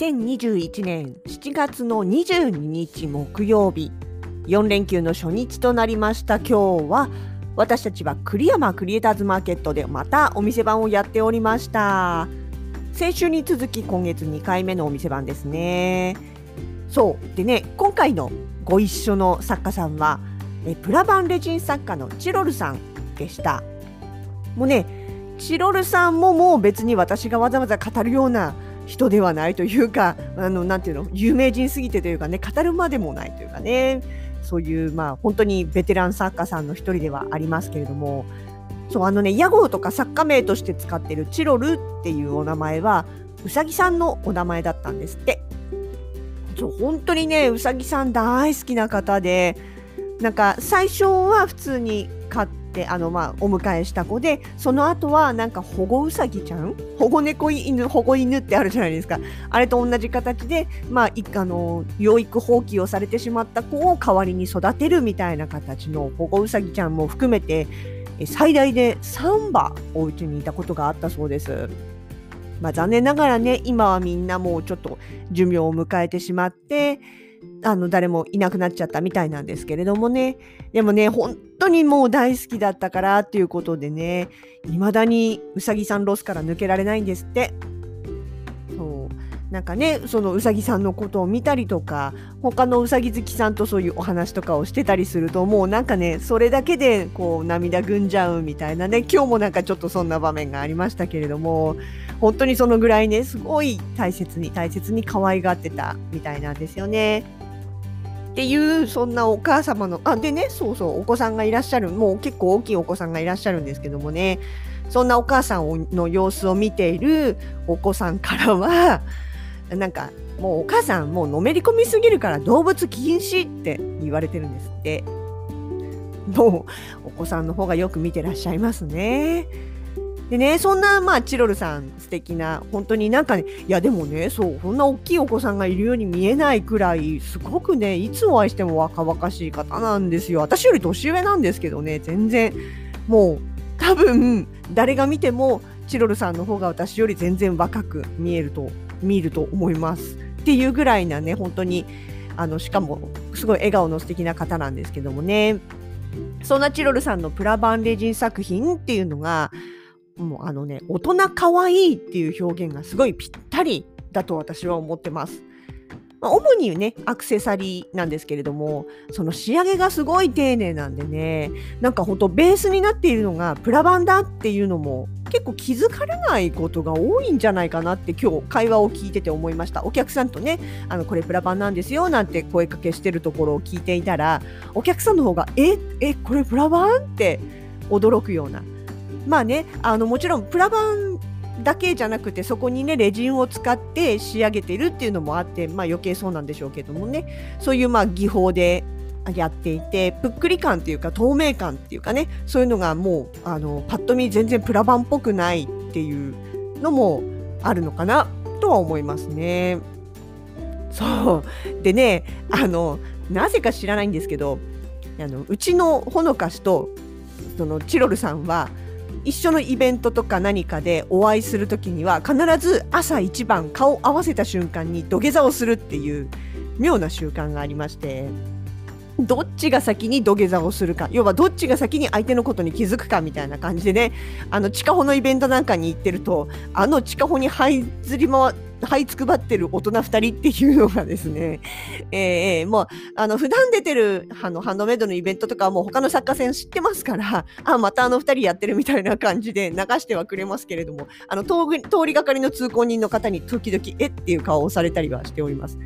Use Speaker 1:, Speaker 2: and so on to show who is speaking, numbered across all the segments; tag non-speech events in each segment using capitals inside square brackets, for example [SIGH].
Speaker 1: 2021年7月の22日木曜日4連休の初日となりました。今日は私たちは栗山クリエイターズマーケットでまたお店番をやっておりました。先週に続き今月2回目のお店番ですね。そう。でね今回のご一緒の作家さんはえプラバンレジン作家のチロルさんでした。もうねチロルさんももう別に私がわざわざ語るような人ではないというか、あの、なんていうの、有名人すぎてというかね、語るまでもないというかね、そういう、まあ、本当にベテラン作家さんの一人ではありますけれども、そう、あのね、屋号とか作家名として使ってるチロルっていうお名前は、うさぎさんのお名前だったんですって。そう、本当にね、うさぎさん大好きな方で、なんか、最初は普通にって、あのまあお迎えした子でその後はなんか保護うさぎちゃん？保護猫犬保護犬ってあるじゃないですかあれと同じ形でまあいあの養育放棄をされてしまった子を代わりに育てるみたいな形の保護うさぎちゃんも含めて最大で3羽お家にいたことがあったそうです。まあ、残念ながらね今はみんなもうちょっと寿命を迎えてしまってあの誰もいなくなっちゃったみたいなんですけれどもね。でもね本当にもう大好きだったからっていうことでね未だにうさぎさんロスから抜けられないんですって。そう。なんかねそのうさぎさんのことを見たりとか他のうさぎ好きさんとそういうお話とかをしてたりするともうなんかねそれだけでこう涙ぐんじゃうみたいなね今日もなんかちょっとそんな場面がありましたけれども。本当にそのぐらいねすごい大切に大切に可愛がってたみたいなんですよね。っていうそんなお母様のあでねそうそうお子さんがいらっしゃるもう結構大きいお子さんがいらっしゃるんですけどもねそんなお母さんの様子を見ているお子さんからは [LAUGHS] なんかもうお母さんもうのめり込みすぎるから動物禁止って言われてるんですってもうお子さんの方がよく見てらっしゃいますね。でね、そんな、まあ、チロルさん、素敵な、本当になんかね、いや、でもね、そう、こんな大きいお子さんがいるように見えないくらい、すごくね、いつお会いしても若々しい方なんですよ。私より年上なんですけどね、全然、もう、多分、誰が見ても、チロルさんの方が私より全然若く見えると、見ると思います。っていうぐらいなね、本当に、あの、しかも、すごい笑顔の素敵な方なんですけどもね。そんなチロルさんのプラバンレジン作品っていうのが、もうあのね、大人可愛いっていう表現がすごいぴったりだと私は思ってます。まあ、主にね、アクセサリーなんですけれども、その仕上げがすごい丁寧なんでね、なんかほんとベースになっているのがプラバンだっていうのも結構気づかれないことが多いんじゃないかなって今日会話を聞いてて思いました。お客さんとね、あの、これプラバンなんですよなんて声かけしてるところを聞いていたら、お客さんの方が、え、え、これプラバンって驚くような。まあね、あのもちろんプラバンだけじゃなくてそこにねレジンを使って仕上げてるっていうのもあって、まあ、余計そうなんでしょうけどもね。そういうまあ技法でやっていてぷっくり感っていうか透明感っていうかね。そういうのがもうあのパッと見全然プラバンっぽくないっていうのもあるのかなとは思いますね。そう。でねあのなぜか知らないんですけどあのうちのほのかしとそのチロルさんは一緒のイベントとか何かでお会いする時には必ず朝一番顔合わせた瞬間に土下座をするっていう妙な習慣がありましてどっちが先に土下座をするか要はどっちが先に相手のことに気づくかみたいな感じでねあの地下穂のイベントなんかに行ってるとあの地下穂に這いずり回這いつくばってる大人2人っていうのがですね、[LAUGHS] えー、もうあの普段出てるあのハンドメイドのイベントとかはもう他の作家さん知ってますから [LAUGHS] あまたあの2人やってるみたいな感じで流してはくれますけれどもあの通りがかりの通行人の方に時々えっていう顔をされたりはしております。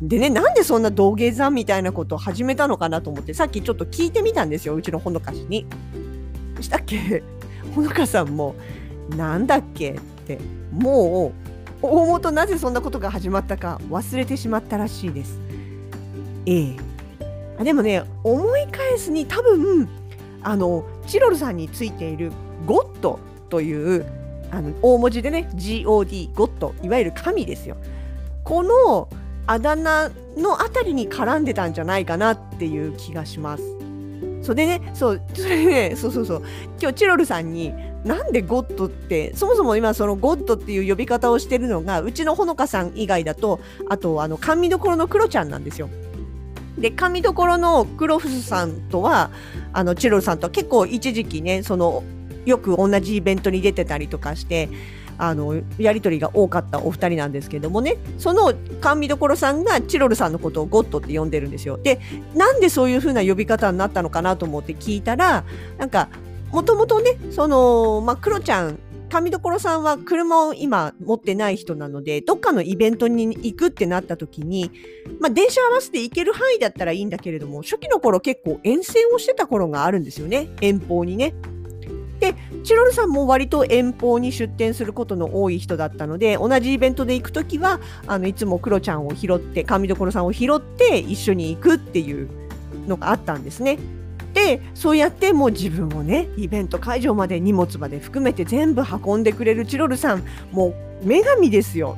Speaker 1: でね、なんでそんな土下座みたいなことを始めたのかなと思って、さっきちょっと聞いてみたんですよ、うちのほのかしに。したっけ？[LAUGHS] ほのかさんも、なんだっけってもう大元なぜそんなことが始まったか忘れてしまったらしいです。ええ。あでもね思い返すに多分あのチロルさんについているゴッドというあの大文字でね GOD ゴッドいわゆる神ですよ。このあだ名のあたりに絡んでたんじゃないかなっていう気がします。それでねそうそれねそうそうそう。今日チロルさんになんでゴッドってそもそも今そのゴッドっていう呼び方をしてるのがうちのほのかさん以外だとあとあの甘味どころのクロちゃんなんですよ。で甘味どころのクロフスさんとはあのチロルさんとは結構一時期ねそのよく同じイベントに出てたりとかしてあのやり取りが多かったお二人なんですけどもねその甘味どころさんがチロルさんのことをゴッドって呼んでるんですよ。でなんでそういう風な呼び方になったのかなと思って聞いたらなんかもともとねその、まあ、クロちゃん神所さんは車を今持ってない人なので、どっかのイベントに行くってなった時に、まあ電車合わせて行ける範囲だったらいいんだけれども、初期の頃結構遠征をしてた頃があるんですよね。遠方にね。チロルさんも割と遠方に出店することの多い人だったので、同じイベントで行く時は、あのいつもクロちゃんを拾って、神所さんを拾って一緒に行くっていうのがあったんですね。でそうやってもう自分をねイベント会場まで荷物まで含めて全部運んでくれるチロルさんもう女神ですよ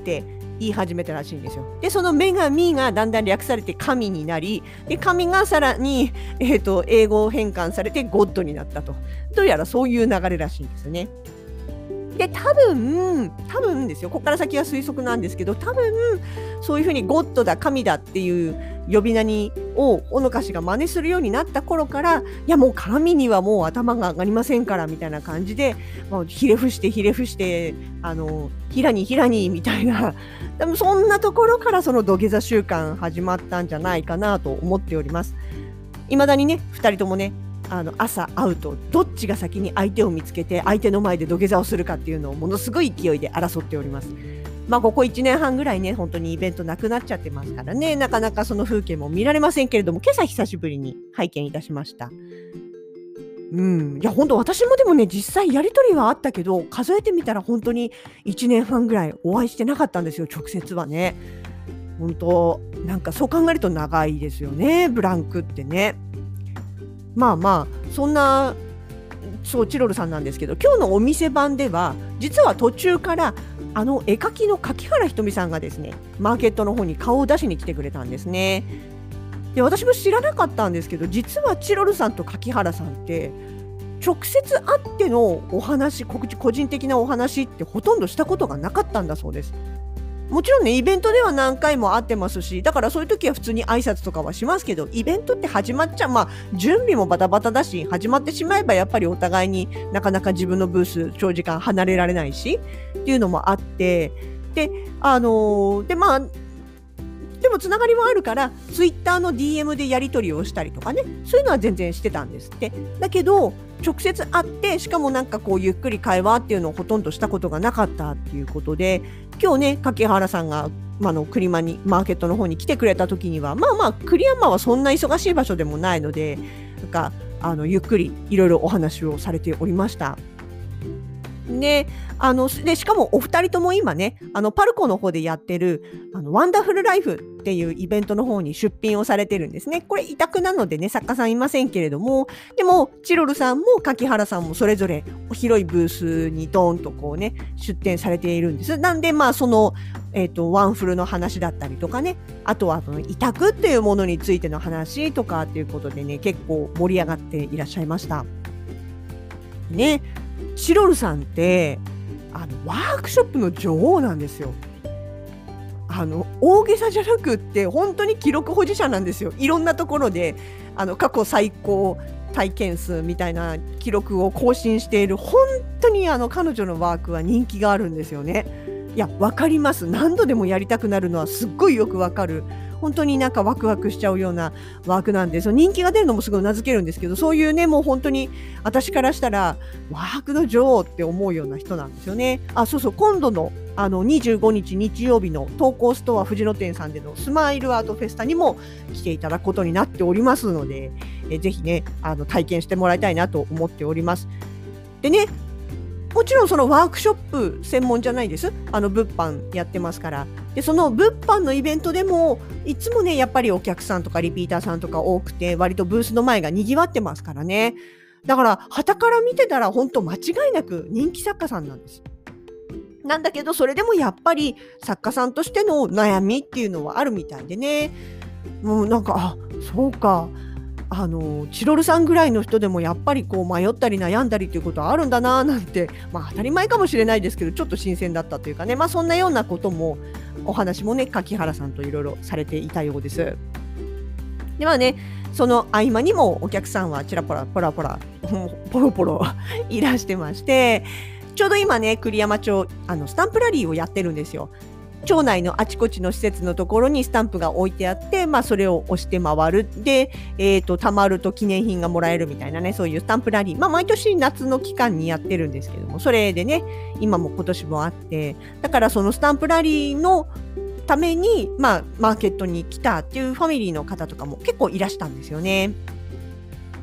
Speaker 1: って言い始めたらしいんですよ。でその女神がだんだん略されて神になりで神がさらに、えーと、英語を変換されてゴッドになったとどうやらそういう流れらしいんですよね。で多分多分ですよここから先は推測なんですけど多分そういうふうにゴッドだ神だっていう呼び名にをほのかしが真似するようになった頃からいやもう神にはもう頭が上がりませんからみたいな感じでもうひれ伏してひれ伏してあのひらにひらにみたいな [LAUGHS] でもそんなところからその土下座習慣始まったんじゃないかなと思っております。未だにね2人ともねあの朝会うとどっちが先に相手を見つけて相手の前で土下座をするかっていうのをものすごい勢いで争っております。まあ、ここ1年半ぐらいね、本当にイベントなくなっちゃってますからね、なかなかその風景も見られませんけれども、今朝久しぶりに拝見いたしました。うん、いや本当私もでもね実際やり取りはあったけど数えてみたら本当に1年半ぐらいお会いしてなかったんですよ直接はね。本当なんかそう考えると長いですよねブランクってね。まあまあそんなそうチロルさんなんですけど今日のお店番では実は途中からあの絵描きの柿原ひとみさんがですねマーケットの方に顔を出しに来てくれたんですね。で私も知らなかったんですけど実はチロルさんと柿原さんって直接会ってのお話個人的なお話ってほとんどしたことがなかったんだそうです。もちろんねイベントでは何回も会ってますしだからそういう時は普通に挨拶とかはしますけどイベントって始まっちゃうまあ準備もバタバタだし始まってしまえばやっぱりお互いになかなか自分のブース長時間離れられないしっていうのもあってであのー、でまあでもつながりもあるからツイッターの DM でやり取りをしたりとかねそういうのは全然してたんですってだけど直接会ってしかもなんかこうゆっくり会話っていうのをほとんどしたことがなかったっていうことで今日ね柿原さんが、まあの車にマーケットの方に来てくれた時にはまあまあ栗山はそんな忙しい場所でもないのでなんかあのゆっくりいろいろお話をされておりました。であのでしかもお二人とも今ねあのパルコの方でやってるあのワンダフルライフっていうイベントの方に出品をされてるんですね。これ委託なのでね作家さんいませんけれどもでもチロルさんも柿原さんもそれぞれ広いブースにドーンとこうね出展されているんです。なんでまあそのえーと、ワンフルの話だったりとかねあとはその委託っていうものについての話とかっていうことでね結構盛り上がっていらっしゃいました。ねチロルさんってあのワークショップの女王なんですよ。あの大げさじゃなくって本当に記録保持者なんですよ。いろんなところであの過去最高体験数みたいな記録を更新している本当にあの彼女のワークは人気があるんですよね。いや分かります何度でもやりたくなるのはすっごいよくわかる本当になんかワクワクしちゃうようなワークなんでその人気が出るのもすごいうなずけるんですけどそういうねもう本当に私からしたらワークの女王って思うような人なんですよね。あそうそう今度のあの25日日曜日の投稿ストア藤野店さんでのスマイルアートフェスタにも来ていただくことになっておりますので、えぜひねあの体験してもらいたいなと思っております。でねもちろんそのワークショップ専門じゃないです。あの物販やってますから。でその物販のイベントでもいつもねやっぱりお客さんとかリピーターさんとか多くて割とブースの前がにぎわってますからね。だから旗から見てたら本当間違いなく人気作家さんなんです。なんだけどそれでもやっぱり作家さんとしての悩みっていうのはあるみたいでね。もうなんかあそうか。あのチロルさんぐらいの人でもやっぱりこう迷ったり悩んだりということはあるんだななんて、まあ、当たり前かもしれないですけどちょっと新鮮だったというかね、まあ、そんなようなこともお話もね柿原さんといろいろされていたようです。ではねその合間にもお客さんはちらぽらポラポラ [LAUGHS] ポロポロ [LAUGHS] いらしてましてちょうど今ね栗山町あのスタンプラリーをやってるんですよ。町内のあちこちの施設のところにスタンプが置いてあって、まあ、それを押して回る。で、えっ、ー、と、貯まると記念品がもらえるみたいなね、そういうスタンプラリー。まあ、毎年夏の期間にやってるんですけども、それでね、今も今年もあって、だからそのスタンプラリーのために、まあ、マーケットに来たっていうファミリーの方とかも結構いらしたんですよね。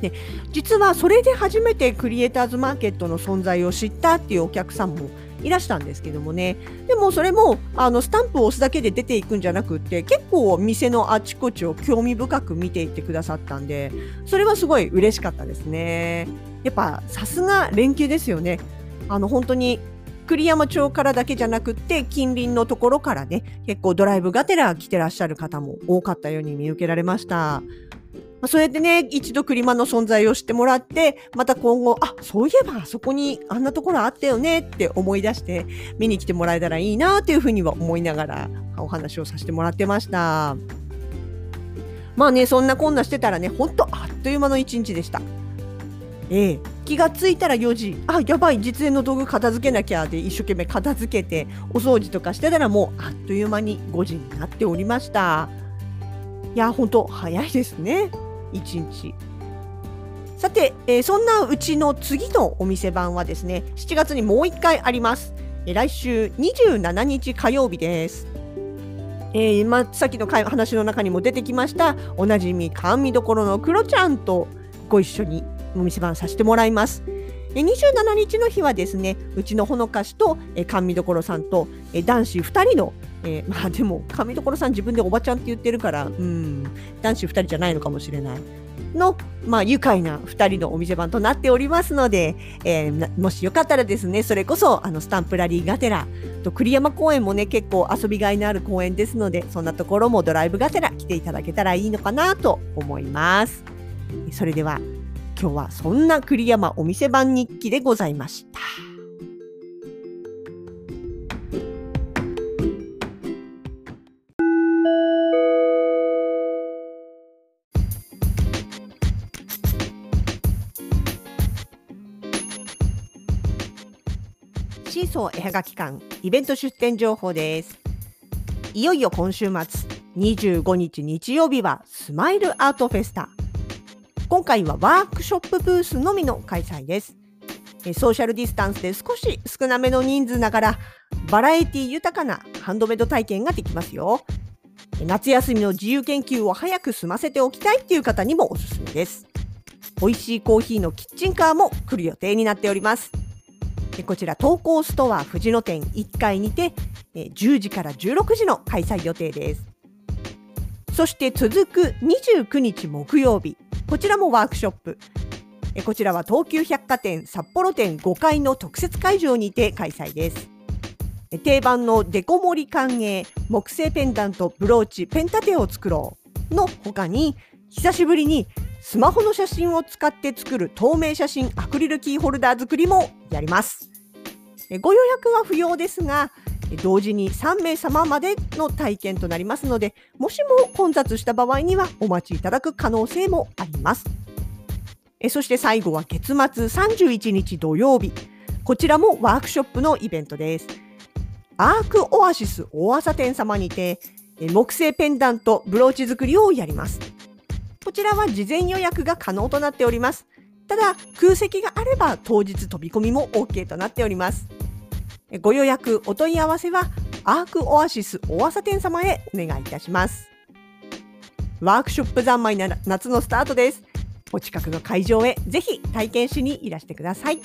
Speaker 1: で実はそれで初めてクリエイターズマーケットの存在を知ったっていうお客さんもいらしたんですけどもね。でもそれもあのスタンプを押すだけで出ていくんじゃなくって結構店のあちこちを興味深く見ていってくださったんでそれはすごい嬉しかったですね。やっぱさすが連携ですよね。あの本当に栗山町からだけじゃなくって近隣のところからね結構ドライブがてら来てらっしゃる方も多かったように見受けられました。まあ、そうやってね、一度クリマの存在を知ってもらって、また今後、あ、そういえばあそこにあんなところあったよねって思い出して見に来てもらえたらいいなっていうふうには思いながらお話をさせてもらってました。まあね、そんなこんなしてたらね、ほんとあっという間の一日でした。ええ、気がついたら4時、あ、やばい、実演の道具片付けなきゃで一生懸命片付けて、お掃除とかしてたらもうあっという間に5時になっておりました。いや、ほんと早いですね。1日。さて、えー、そんなうちの次のお店番はですね7月にもう1回あります、えー、来週27日火曜日です。えーまあ、さっきの話の中にも出てきましたおなじみ甘味どころのクロちゃんとご一緒にお店番させてもらいます。27日の日はですねうちのほのかしと、え甘味どころさんと、え男子2人のえー、[LAUGHS] まあでも、上所さん自分でおばちゃんって言ってるから、うん、男子2人じゃないのかもしれない。の、まあ、愉快な2人のお店番となっておりますので、えー、もしよかったらですね、それこそ、あの、スタンプラリーがてら、と栗山公園もね、結構遊びがいのある公園ですので、そんなところもドライブがてら来ていただけたらいいのかなと思います。それでは、今日はそんな栗山お店番日記でございました。シーソー絵はがき館イベント出店情報です。いよいよ今週末25日日曜日はスマイルアートフェスタ。今回はワークショップブースのみの開催です。ソーシャルディスタンスで少し少なめの人数ながらバラエティ豊かなハンドメイド体験ができますよ。夏休みの自由研究を早く済ませておきたいっていう方にもおすすめです。美味しいコーヒーのキッチンカーも来る予定になっております。こちら投稿ストア藤野店1階にて10時から16時の開催予定です。そして続く29日木曜日こちらもワークショップ。こちらは東急百貨店札幌店5階の特設会場にて開催です。定番のデコ盛り歓迎木製ペンダントブローチペン立てを作ろうの他に久しぶりにスマホの写真を使って作る透明写真アクリルキーホルダー作りもやります。ご予約は不要ですが、同時に3名様までの体験となりますので、もしも混雑した場合にはお待ちいただく可能性もあります。そして最後は月末31日土曜日。こちらもワークショップのイベントです。アークオアシス大朝店様にて、木製ペンダントブローチ作りをやります。こちらは事前予約が可能となっております。ただ、空席があれば当日飛び込みも OK となっております。ご予約、お問い合わせは、アークオアシス大朝店様へお願いいたします。ワークショップ三昧なら夏のスタートです。お近くの会場へぜひ体験しにいらしてください。